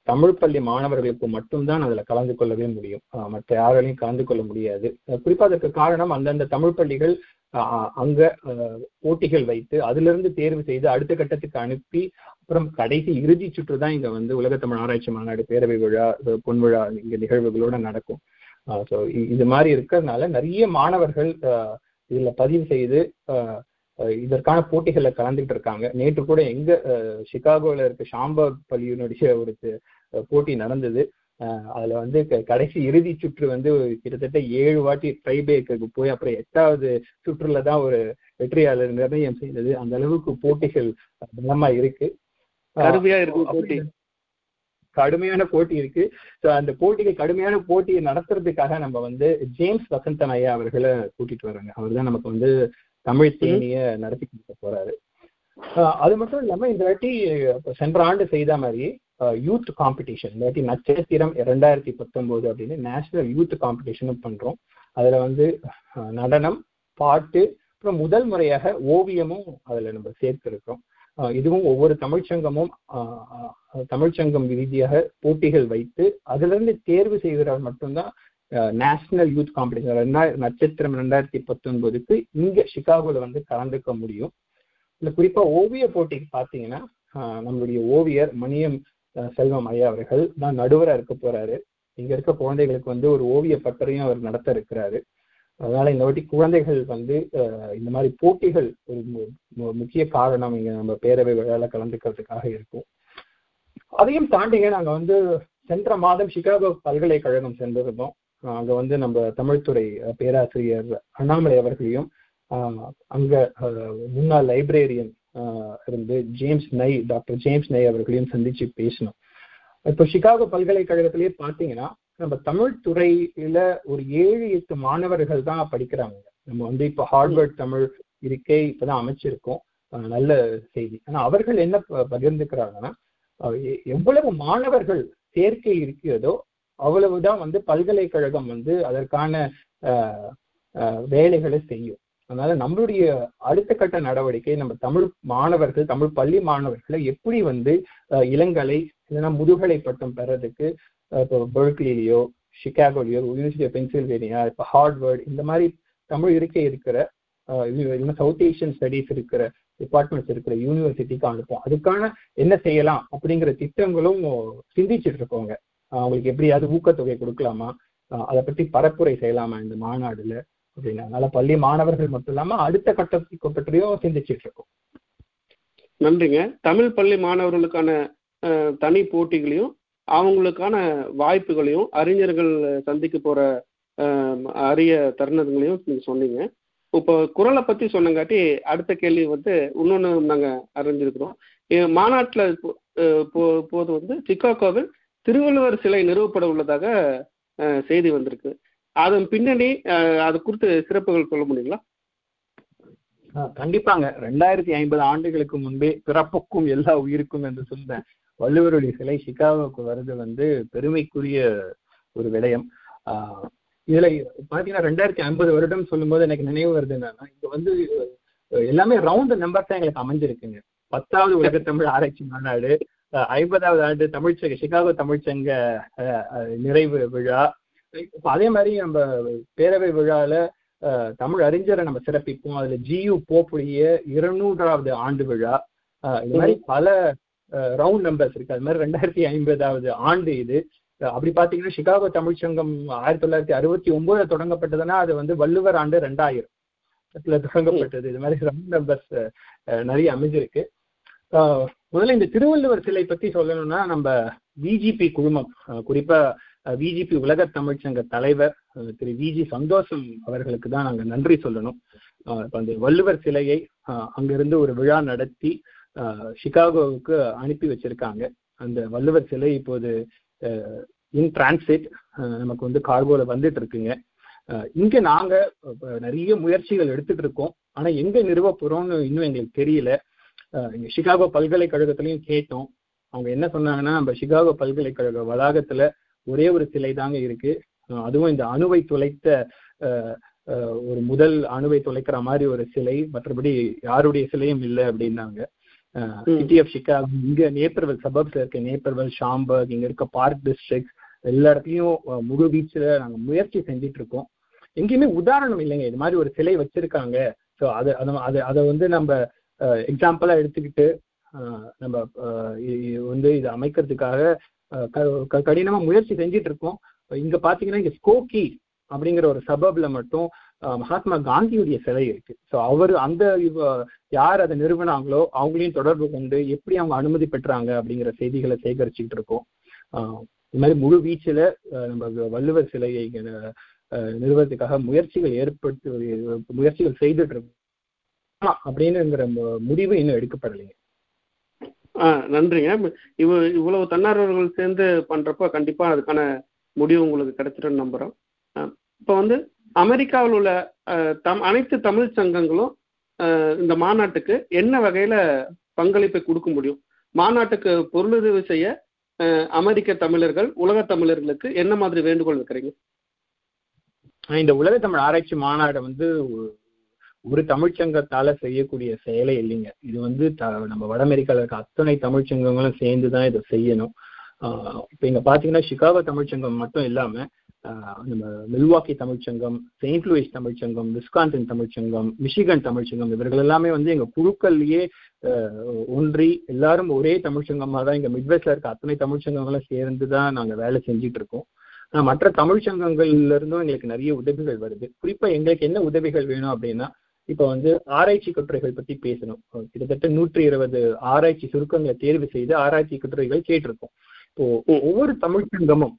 தமிழ் பள்ளி மாணவர்களுக்கு மட்டும்தான் அதுல கலந்து கொள்ளவே முடியும். மற்ற யாராலையும் கலந்து கொள்ள முடியாது. குறிப்பா அதற்கு காரணம் அந்தந்த தமிழ் பள்ளிகள் அங்க போட்டிகள் வைத்து அதிலிருந்து தேர்வு செய்து அடுத்த கட்டத்துக்கு அனுப்பி அப்புறம் கடைசி இறுதி சுற்று தான் இங்க வந்து உலக தமிழ் ஆராய்ச்சி மாநாடு பேரவை விழா பொன் விழா இங்க நிகழ்வுகளோட நடக்கும். ஸோ இது மாதிரி இருக்கிறதுனால நிறைய மாணவர்கள் இதுல பதிவு செய்து இதற்கான போட்டிகள்ல கலந்துட்டு இருக்காங்க. நேற்று கூட எங்க சிகாகோல இருக்க ஷாம்பர்க் பள்ளியினுடைய ஒரு போட்டி நடந்தது. அதுல வந்து கடைசி இறுதி சுற்று வந்து கிட்டத்தட்ட ஏழு வாட்டி ட்ரைபேக்கு போய் அப்புறம் எட்டாவது சுற்றுல தான் ஒரு வெற்றியாளர் நிர்ணயம் செய்தது. அந்த அளவுக்கு போட்டிகள் பலமா இருக்கு. கடுமையா இருக்கு போட்டி. கடுமையான போட்டி இருக்கு. ஸோ அந்த போட்டிக்கு கடுமையான போட்டியை நடத்துறதுக்காக நம்ம வந்து ஜேம்ஸ் வசந்தன் ஐயா அவர்களை கூட்டிட்டு வராங்க அவர் தான் நமக்கு வந்து தமிழ் தேனிய நடத்தி கொடுக்க போறாரு. அது மட்டும் இல்லாம இந்த வாட்டி சென்ற ஆண்டு செய்த மாதிரி யூத் காம்படிஷன் இந்த வாட்டி நட்சத்திரம் இரண்டாயிரத்தி பத்தொன்பது அப்படின்னு நேஷனல் யூத் காம்படிஷனும் பண்றோம். அதுல வந்து நடனம் பாட்டு அப்புறம் முதல் முறையாக ஓவியமும் அதுல நம்ம சேர்த்திருக்கோம். இதுவும் ஒவ்வொரு தமிழ்ச்சங்கமும் தமிழ்ச்சங்கம் ரீதியாக போட்டிகள் வைத்து அதுல இருந்து தேர்வு செய்கிறார் மட்டும்தான் நேஷனல் யூத் காம்படிஷன் ரெண்டாயிரம் நட்சத்திரம் ரெண்டாயிரத்தி பத்தொன்பதுக்கு இங்கே சிகாகோவில் வந்து கலந்துக்க முடியும். இந்த குறிப்பாக ஓவிய போட்டிக்கு பார்த்தீங்கன்னா நம்மளுடைய ஓவியர் மணியம் செல்வம் ஐயா அவர்கள் தான் நடுவராக இருக்க போறாரு. இங்க இருக்க குழந்தைகளுக்கு வந்து ஒரு ஓவிய பட்டறையும் அவர் நடத்த இருக்கிறாரு. அதனால இந்த வாட்டி குழந்தைகள் வந்து இந்த மாதிரி போட்டிகள் ஒரு முக்கிய காரணம் இங்க நம்ம பேரவை விழால கலந்துக்கிறதுக்காக இருக்கும். அதையும் தாண்டிங்க நாங்க வந்து சென்ற மாதம் சிகாகோ பல்கலைக்கழகம் சென்றிருந்தோம். அங்க வந்து நம்ம தமிழ்துறை பேராசிரியர் அண்ணாமலை அவர்களையும் அங்க முன்னாள் லைப்ரேரியன் இருந்து ஜேம்ஸ் நை டாக்டர் ஜேம்ஸ் நை அவர்களையும் சந்திச்சு பேசணும் இப்போ சிகாகோ பல்கலைக்கழகத்திலேயே பாத்தீங்கன்னா நம்ம தமிழ் துறையில ஒரு ஏழு எட்டு மாணவர்கள் தான் படிக்கிறாங்க. நம்ம வந்து இப்போ ஹார்வர்ட் தமிழ் இருக்கை இப்பதான் அமைச்சிருக்கோம். நல்ல செய்தி. ஆனா அவர்கள் என்ன பகிர்ந்துக்கிறாங்கன்னா எவ்வளவு மாணவர்கள் சேர்க்கை இருக்கிறதோ அவ்வளவுதான் வந்து பல்கலைக்கழகம் வந்து அதற்கான வேலைகளை செய்யும். அதனால நம்மளுடைய அடுத்த கட்ட நடவடிக்கை நம்ம தமிழ் மாணவர்கள் தமிழ் பள்ளி மாணவர்களை எப்படி வந்து இளங்கலை இல்லைன்னா முதுகலை பட்டம் பெறதுக்கு இப்போ பெர்க்லிலேயோ ஷிகாகோலையோ யூனிவர்சிட்டி ஆஃப் பென்சில்வேனியா இப்போ ஹார்ட்வர்ட் இந்த மாதிரி தமிழ் இருக்கை இருக்கிற இல்லைன்னா சவுத் ஏஷியன் ஸ்டடீஸ் இருக்கிற டிபார்ட்மெண்ட்ஸ் இருக்கிற யூனிவர்சிட்டிக்கு அனுப்போம் அதுக்கான என்ன செய்யலாம் அப்படிங்கிற திட்டங்களும் சிந்திச்சுட்டு இருக்கோங்க. அவங்களுக்கு எப்படியாவது ஊக்கத்தொகை கொடுக்கலாமா? அதை பற்றி பரப்புரை செய்யலாமா இந்த மாநாடுல? அப்படின்னா அதனால பள்ளி மாணவர்கள் மட்டும் இல்லாம அடுத்த கட்டத்துக்கு பற்றியும் சிந்திச்சுட்டு இருக்கோம். நன்றிங்க. தமிழ் பள்ளி மாணவர்களுக்கான தனி போட்டிகளையும் அவங்களுக்கான வாய்ப்புகளையும் அறிஞர்கள் சந்திக்க போற அரிய தருணங்களையும் நீங்க சொன்னீங்க. இப்போ குரலை பத்தி சொன்னங்காட்டி அடுத்த கேள்வி வந்து இன்னொன்று நாங்க அறிஞ்சிருக்கிறோம். மாநாட்டில் போது வந்து சிக்காகோவில் திருவள்ளுவர் சிலை நிறுவப்பட உள்ளதாக செய்தி வந்திருக்கு. அதன் பின்னணி அது குறித்து சிறப்புகள் சொல்ல முடியுங்களா? கண்டிப்பாங்க. ரெண்டாயிரத்தி ஐம்பது ஆண்டுகளுக்கு முன்பே பிறப்புக்கும் எல்லா உயிருக்கும் என்று சொன்ன வள்ளுவருடைய சிலை சிகாகோவுக்கு வருது வந்து பெருமைக்குரிய ஒரு விடயம். இதுல பாத்தீங்கன்னா ரெண்டாயிரத்தி ஐம்பது வருடம் சொல்லும்போது எனக்கு நினைவு வருது என்னன்னா இங்க வந்து எல்லாமே ரவுண்ட் நம்பர் தான் எங்களுக்கு அமைஞ்சிருக்குங்க. பத்தாவது உலக தமிழ் ஆராய்ச்சி மாநாடு ஐம்பதாவது ஆண்டு தமிழ்ச்சங்க சிகாகோ தமிழ்ச்சங்க நிறைவு விழா. அதே மாதிரி நம்ம பேரவை விழால தமிழ் அறிஞரை நம்ம சிறப்பிப்போம். அதுல ஜியு போப்புடைய இருநூறாவது ஆண்டு விழா. இது மாதிரி பல ரவுண்ட் நம்பர்ஸ் இருக்கு. அது மாதிரி ரெண்டாயிரத்தி ஐம்பதாவது ஆண்டு இது. அப்படி பாத்தீங்கன்னா சிகாகோ தமிழ்ச்சங்கம் ஆயிரத்தி தொள்ளாயிரத்தி அறுபத்தி ஒன்பதுல தொடங்கப்பட்டதுன்னா அது வந்து வள்ளுவர் ஆண்டு ரெண்டாயிரம் தொடங்கப்பட்டது. இது மாதிரி ரவுண்ட் நம்பர்ஸ் நிறைய அமைஞ்சிருக்கு. முதல்ல இந்த திருவள்ளுவர் சிலை பத்தி சொல்லணும்னா நம்ம விஜிபி குழுமம் குறிப்பா விஜிபி உலக தமிழ்ச்சங்க தலைவர் ஆஹ் திரு விஜி சந்தோஷம் அவர்களுக்கு தான் நாங்கள் நன்றி சொல்லணும். அந்த வள்ளுவர் சிலையை அங்கிருந்து ஒரு விழா நடத்தி சிகாகோவுக்கு அனுப்பி வச்சிருக்காங்க. அந்த வள்ளுவர் சிலை இப்போது இன் டிரான்சிட் நமக்கு வந்து கார்கோல வந்துட்டு இருக்குங்க. இங்க நாங்க நிறைய முயற்சிகள் எடுத்துட்டு இருக்கோம். ஆனா எங்க நிறுவ போறோம்னு இன்னும் எங்களுக்கு தெரியல. சிகாகோ பல்கலைக்கழகத்திலையும் கேட்டோம். அவங்க என்ன சொன்னாங்கன்னா நம்ம சிகாகோ பல்கலைக்கழக வளாகத்துல ஒரே ஒரு சிலை தாங்க இருக்கு. அதுவும் இந்த அணுவை துளைத்த ஒரு முதல் அணுவை துளைக்கிற மாதிரி ஒரு சிலை மற்றபடி யாருடைய சிலையும் இல்லை அப்படின்னாங்க. சிட்டி ஆஃப் சிகாகோ இங்க நேப்பர்வெல் சபப்ஸ்ல இருக்க நேப்பர்வெல் ஷாம்பர்க் இங்க இருக்க பார்க் டிஸ்ட்ரிக்ட் எல்லா இடத்துலயும் முழு வீச்சுல நாங்க முயற்சி செஞ்சுட்டு இருக்கோம். எங்கேயுமே உதாரணம் இல்லைங்க இது மாதிரி ஒரு சிலை வச்சிருக்காங்க. ஸோ அதை அதை அதை வந்து நம்ம எக்ஸாம்பிளா எடுத்துக்கிட்டு நம்ம வந்து இதை அமைக்கிறதுக்காக க- கடினமா முயற்சி செஞ்சுட்டு இருக்கோம். இங்க பாத்தீங்கன்னா இங்க ஸ்கோக்கி அப்படிங்கிற ஒரு சபப்ல மட்டும் மகாத்மா காந்தியுடைய சிலை இருக்கு. ஸோ அவர் அந்த யார் அதை நிறுவனாங்களோ அவங்களையும் தொடர்பு கொண்டு எப்படி அவங்க அனுமதி பெற்றாங்க அப்படிங்கிற செய்திகளை சேகரிச்சுக்கிட்டு இருக்கோம். இது மாதிரி முழு வீச்சில் நம்ம வள்ளுவர் சிலையை நிறுவனத்துக்காக முயற்சிகள் ஏற்படுத்தி முயற்சிகள் செய்துட்டு இருக்கோம். ஆனா, அப்படின்னுங்கிற முடிவு இன்னும் எடுக்கப்படலைங்க ஆ நன்றிங்க. இவ இவ்வளவு தன்னார்வலர்கள் சேர்ந்து பண்றப்ப கண்டிப்பா அதுக்கான முடிவு உங்களுக்கு கிடைச்சிடும் நம்புறோம். இப்ப வந்து அமெரிக்காவில் உள்ள தம் அனைத்து தமிழ் சங்கங்களும் இந்த மாநாட்டுக்கு என்ன வகையில பங்களிப்பை கொடுக்க முடியும்? மாநாட்டுக்கு பொருளுதவி செய்ய அமெரிக்க தமிழர்கள் உலக தமிழர்களுக்கு என்ன மாதிரி வேண்டுகோள் வைக்கிறீங்க? ஆஹ் இந்த உலக தமிழ் ஆராய்ச்சி மாநாடு வந்து ஒரு- தமிழ்ச்சங்கத்தால செய்யக்கூடிய செயலே இல்லைங்க. இது வந்து த- நம்ம வட அமெரிக்கால இருக்க அத்தனை தமிழ்ச்சங்கங்களும் சேர்ந்து தான் இதை செய்யணும். இப்போ இப்ப இங்க பாத்தீங்கன்னா சிகாகோ தமிழ்ச்சங்கம் மட்டும் இல்லாம நம்ம Milwaukee Tamil Sangam Saint Louis Tamil Sangam Wisconsin Tamil Sangam Michigan Tamil Sangam இவர்கள் எல்லாமே வந்து எங்க குழுக்கள்லயே ஒன்றி எல்லாரும் ஒரே தமிழ்ச்சங்கமா தான் இங்க மிட்வெஸ்ட்ல இருக்க அத்தனை தமிழ்ச்சங்கங்களும் சேர்ந்து தான் நாங்க வேலை செஞ்சுட்டு இருக்கோம். மற்ற தமிழ்ச்சங்கங்கள்ல இருந்தும் எங்களுக்கு நிறைய உதவிகள் வருது. குறிப்பா எங்களுக்கு என்ன உதவிகள் வேணும் அப்படின்னா இப்ப வந்து ஆராய்ச்சி கட்டுரைகள் பத்தி பேசணும். கிட்டத்தட்ட நூற்றி இருபது ஆராய்ச்சி சுருக்கங்களை தேர்வு செய்து ஆராய்ச்சி கட்டுரைகள் கேட்டிருக்கோம். இப்போ ஒவ்வொரு தமிழ் சங்கமும்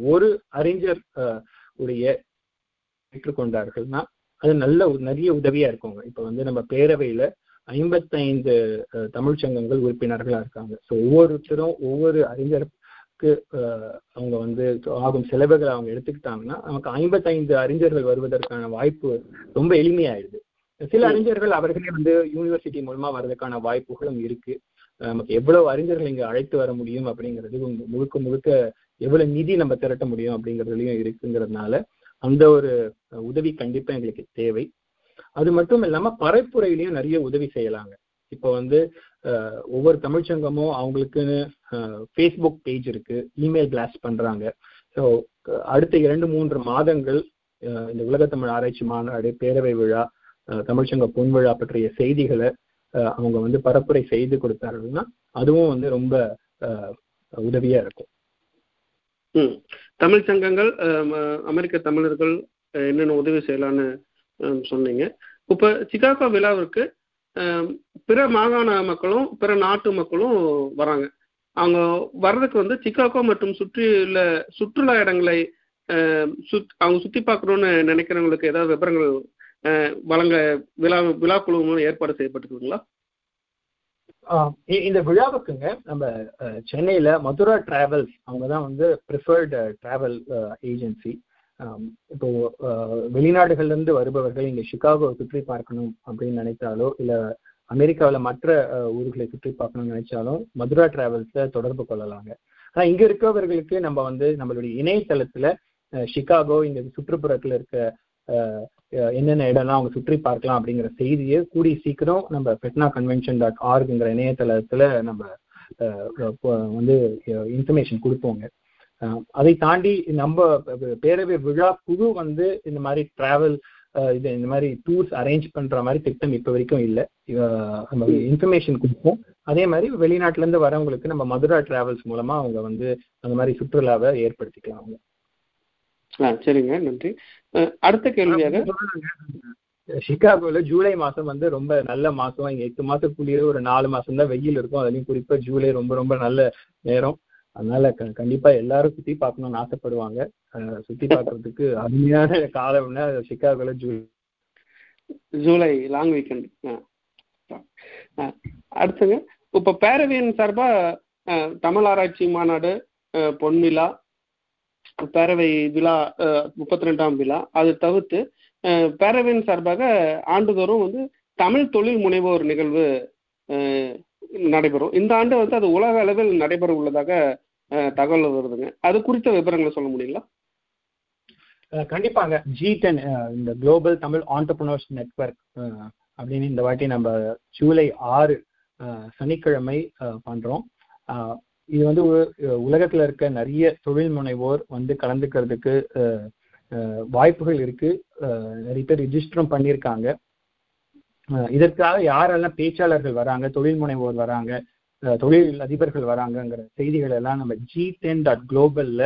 ஒரு அறிஞர் உடைய பெற்றுக்கொண்டார்கள்னா அது நல்ல ஒரு- நிறைய உதவியா இருக்குங்க. இப்ப வந்து நம்ம பேரவையில ஐம்பத்தைந்து தமிழ் சங்கங்கள் உறுப்பினர்களா இருக்காங்க. ஸோ ஒவ்வொருத்தரும் ஒவ்வொரு அறிஞருக்கு அவங்க வந்து ஆகும் செலவுகளை அவங்க எடுத்துக்கிட்டாங்கன்னா நமக்கு ஐம்பத்தைந்து அறிஞர்கள் வருவதற்கான வாய்ப்பு ரொம்ப எளிமையாயிடுது. சில. அறிஞர்கள் அவர்களே வந்து யூனிவர்சிட்டி மூலமா வர்றதுக்கான வாய்ப்புகளும் இருக்கு. நமக்கு எவ்வளவு அறிஞர்கள் இங்க அழைத்து வர முடியும் அப்படிங்கிறது முழுக்க முழுக்க எவ்வளவு நிதி நம்ம திரட்ட முடியும் அப்படிங்கிறதுலயும் இருக்குங்கிறதுனால அந்த ஒரு உதவி கண்டிப்பா எங்களுக்கு தேவை. அது மட்டும் இல்லாம பரப்புரையிலையும் நிறைய உதவி செய்யலாங்க. இப்போ வந்து ஒவ்வொரு தமிழ்ச்சங்கமும் அவங்களுக்குன்னு ஃபேஸ்புக் பேஜ் இருக்கு இமெயில் பிளாஸ்ட் பண்றாங்க. ஸோ அடுத்த இரண்டு மூன்று மாதங்கள் இந்த உலக தமிழ் ஆராய்ச்சி மாநாடு பேரவை விழா தமிழ்ச்சங்க பொன்விழா பற்றிய செய்திகளை அவங்க வந்து பரப்புரை செய்து கொடுத்தார்கள்னா அதுவும் வந்து ரொம்ப உதவியா இருக்கும். ம். தமிழ் சங்கங்கள் அமெரிக்க தமிழர்கள் என்னென்ன உதவி செய்யலான்னு சொன்னீங்க. இப்போ சிகாகோ விழாவிற்கு பிற மாகாண மக்களும் பிற நாட்டு மக்களும் வராங்க. அவங்க வர்றதுக்கு வந்து சிகாகோ மற்றும் சுற்றியுள்ள சுற்றுலா இடங்களை சுத் அவங்க சுற்றி பார்க்கணுன்னு நினைக்கிறவங்களுக்கு ஏதாவது விவரங்கள் வழங்க விழா விழா குழு மூலம் ஏற்பாடு செய்யப்பட்டிருக்குங்களா இந்த விழாவுக்குங்க நம்ம சென்னையில மதுரா டிராவல்ஸ் அவங்க தான் வந்து ப்ரிஃபர்டு டிராவல் ஏஜென்சி இப்போ வெளிநாடுகள்ல இருந்து வருபவர்கள் இங்க சிகாகோ சுற்றி பார்க்கணும் அப்படின்னு நினைத்தாலோ இல்ல அமெரிக்காவில் மற்ற ஊர்களை சுற்றி பார்க்கணும்னு நினைச்சாலும் மதுரா டிராவல்ஸ்ல தொடர்பு கொள்ளலாங்க. ஆனா இங்க இருக்கவர்களுக்கு நம்ம வந்து நம்மளுடைய இணையதளத்துல சிகாகோ இந்த சுற்றுப்புறத்துல இருக்க என்னென்ன இடம்லாம் அவங்க சுற்றி பார்க்கலாம் அப்படிங்கிற செய்தியை கூடி சீக்கிரம் நம்ம பெட்னா கன்வென்ஷன் டாட் ஆர்க்ங்கிற இணையதளத்துல நம்ம வந்து இன்ஃபர்மேஷன் கொடுப்போங்க. அதை தாண்டி நம்ம பேரவை விழா குழு வந்து இந்த மாதிரி டிராவல் இது இந்த மாதிரி டூர்ஸ் அரேஞ்ச் பண்ற மாதிரி திட்டம் இப்ப வரைக்கும் இல்லை. நம்ம இன்ஃபர்மேஷன் கொடுப்போம். அதே மாதிரி வெளிநாட்டுல இருந்து வரவங்களுக்கு நம்ம மதுரா டிராவல்ஸ் மூலமா அவங்க வந்து அந்த மாதிரி சுற்றுலாவை ஏற்படுத்திக்கலாம். அவங்க ஆ சரிங்க நன்றி. அடுத்த கேள்வியாக சிகாகோல ஜூலை மாசம் வந்து ரொம்ப நல்ல மாசம். இங்க எட்டு மாசத்துக்குள்ளேயே ஒரு நாலு மாசம் தான் வெயில் இருக்கும். அதுலயும் குறிப்பா ஜூலை ரொம்ப ரொம்ப நல்ல நேரம். அதனால கண்டிப்பா எல்லாரும் சுத்தி பார்க்கணும்னு ஆசைப்படுவாங்க. சுத்தி பார்க்கறதுக்கு அருமையான காலம்னா சிகாகோல ஜூலை ஜூலை லாங் வீக்கெண்ட் அடுத்துங்க இப்ப பேரவையின் சார்பா தமிழ் ஆராய்ச்சி மாநாடு பொன்விழா பேரவை விழா முப்பத்தி ரெண்டாம் விழா. அது தவிர்த்து பேரவையின் சார்பாக ஆண்டுதோறும் வந்து தமிழ் தொழில் முனைவோர் நிகழ்வு நடைபெறும். இந்த ஆண்டு வந்து அது உலக அளவில் நடைபெற உள்ளதாக தகவல் வருதுங்க. அது குறித்த விவரங்களை சொல்ல முடியுங்களா? கண்டிப்பாங்க. ஜி டென் இந்த குளோபல் தமிழ் ஆண்டர்பிரினர்ஸ் நெட்ஒர்க் அப்படின்னு இந்த வாட்டி நம்ம ஜூலை ஆறு சனிக்கிழமை பண்றோம். இது வந்து உலகத்துல இருக்க நிறைய தொழில் முனைவோர் வந்து கலந்துக்கிறதுக்கு வாய்ப்புகள் இருக்கு. நிறைய பேர் ரிஜிஸ்டரும் பண்ணியிருக்காங்க. இதற்காக யாரெல்லாம் பேச்சாளர்கள் வராங்க தொழில் முனைவோர் வராங்க தொழில் அதிபர்கள் வராங்கங்கிற செய்திகள் எல்லாம் நம்ம ஜி டென் டாட் குளோபல்ல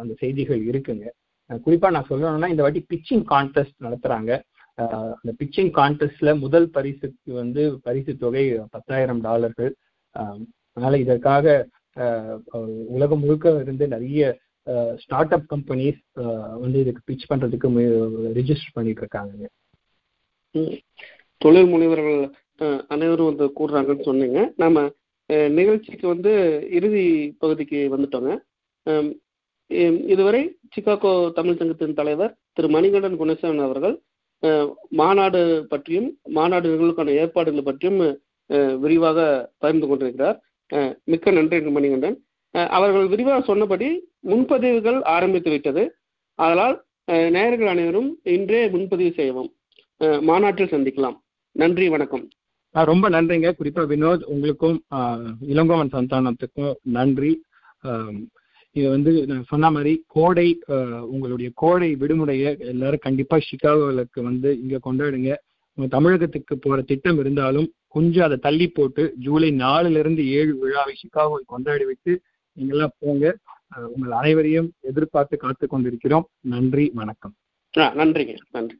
அந்த செய்திகள் இருக்குங்க. குறிப்பா நான் சொல்லணும்னா இந்த வாட்டி பிச்சிங் கான்டெஸ்ட் நடத்துறாங்க. அந்த பிச்சிங் கான்டெஸ்ட்ல முதல் பரிசுக்கு வந்து பரிசு தொகை பத்தாயிரம் டாலர்கள். அதனால இதற்காக உலகம் முழுக்க இருந்து நிறைய ஸ்டார்ட் அப் கம்பெனிஸ் வந்து இதுக்கு பிச் பண்றதுக்கு ரிஜிஸ்டர் பண்ணிட்டு இருக்காங்க. தொழில் முனைவர்கள் அனைவரும் வந்து கூடுறாங்கன்னு சொன்னீங்க. நம்ம நிகழ்ச்சிக்கு வந்து இறுதி பகுதிக்கு வந்துட்டோங்க. இதுவரை சிகாகோ தமிழ் சங்கத்தின் தலைவர் திரு மணிகண்டன் குணசேகரன் அவர்கள் மாநாடு பற்றியும் மாநாடுகளுக்கான ஏற்பாடுகள் பற்றியும் விரிவாக பகிர்ந்து கொண்டிருக்கிறார். மிக்க நன்றி மணிகண்டன் அவர்கள் விரிவாக சொன்னபடி முன்பதிவுகள் ஆரம்பித்து விட்டது. அதனால் நேயர்கள் அனைவரும் இன்றே முன்பதிவு செய்யவும். மாநாட்டில் சந்திக்கலாம். நன்றி வணக்கம். ரொம்ப நன்றிங்க. குறிப்பா வினோத் உங்களுக்கும் இளங்கோவன் சந்தானத்துக்கும் நன்றி. இது வந்து நான் சொன்ன மாதிரி கோடை உங்களுடைய கோடை விடுமுறையை எல்லாரும் கண்டிப்பா சிகாகோலுக்கு வந்து இங்க கொண்டாடுங்க. தமிழகத்துக்கு போற திட்டம் இருந்தாலும் கொஞ்சம் அதை தள்ளி போட்டு ஜூலை நாலுல இருந்து ஏழு விழாவை சிகாகோவில் கொண்டாடி வைத்து நீங்கெல்லாம் போங்க. உங்கள் அனைவரையும் எதிர்பார்த்து காத்து கொண்டிருக்கிறோம். நன்றி வணக்கம். நன்றிங்க. நன்றி.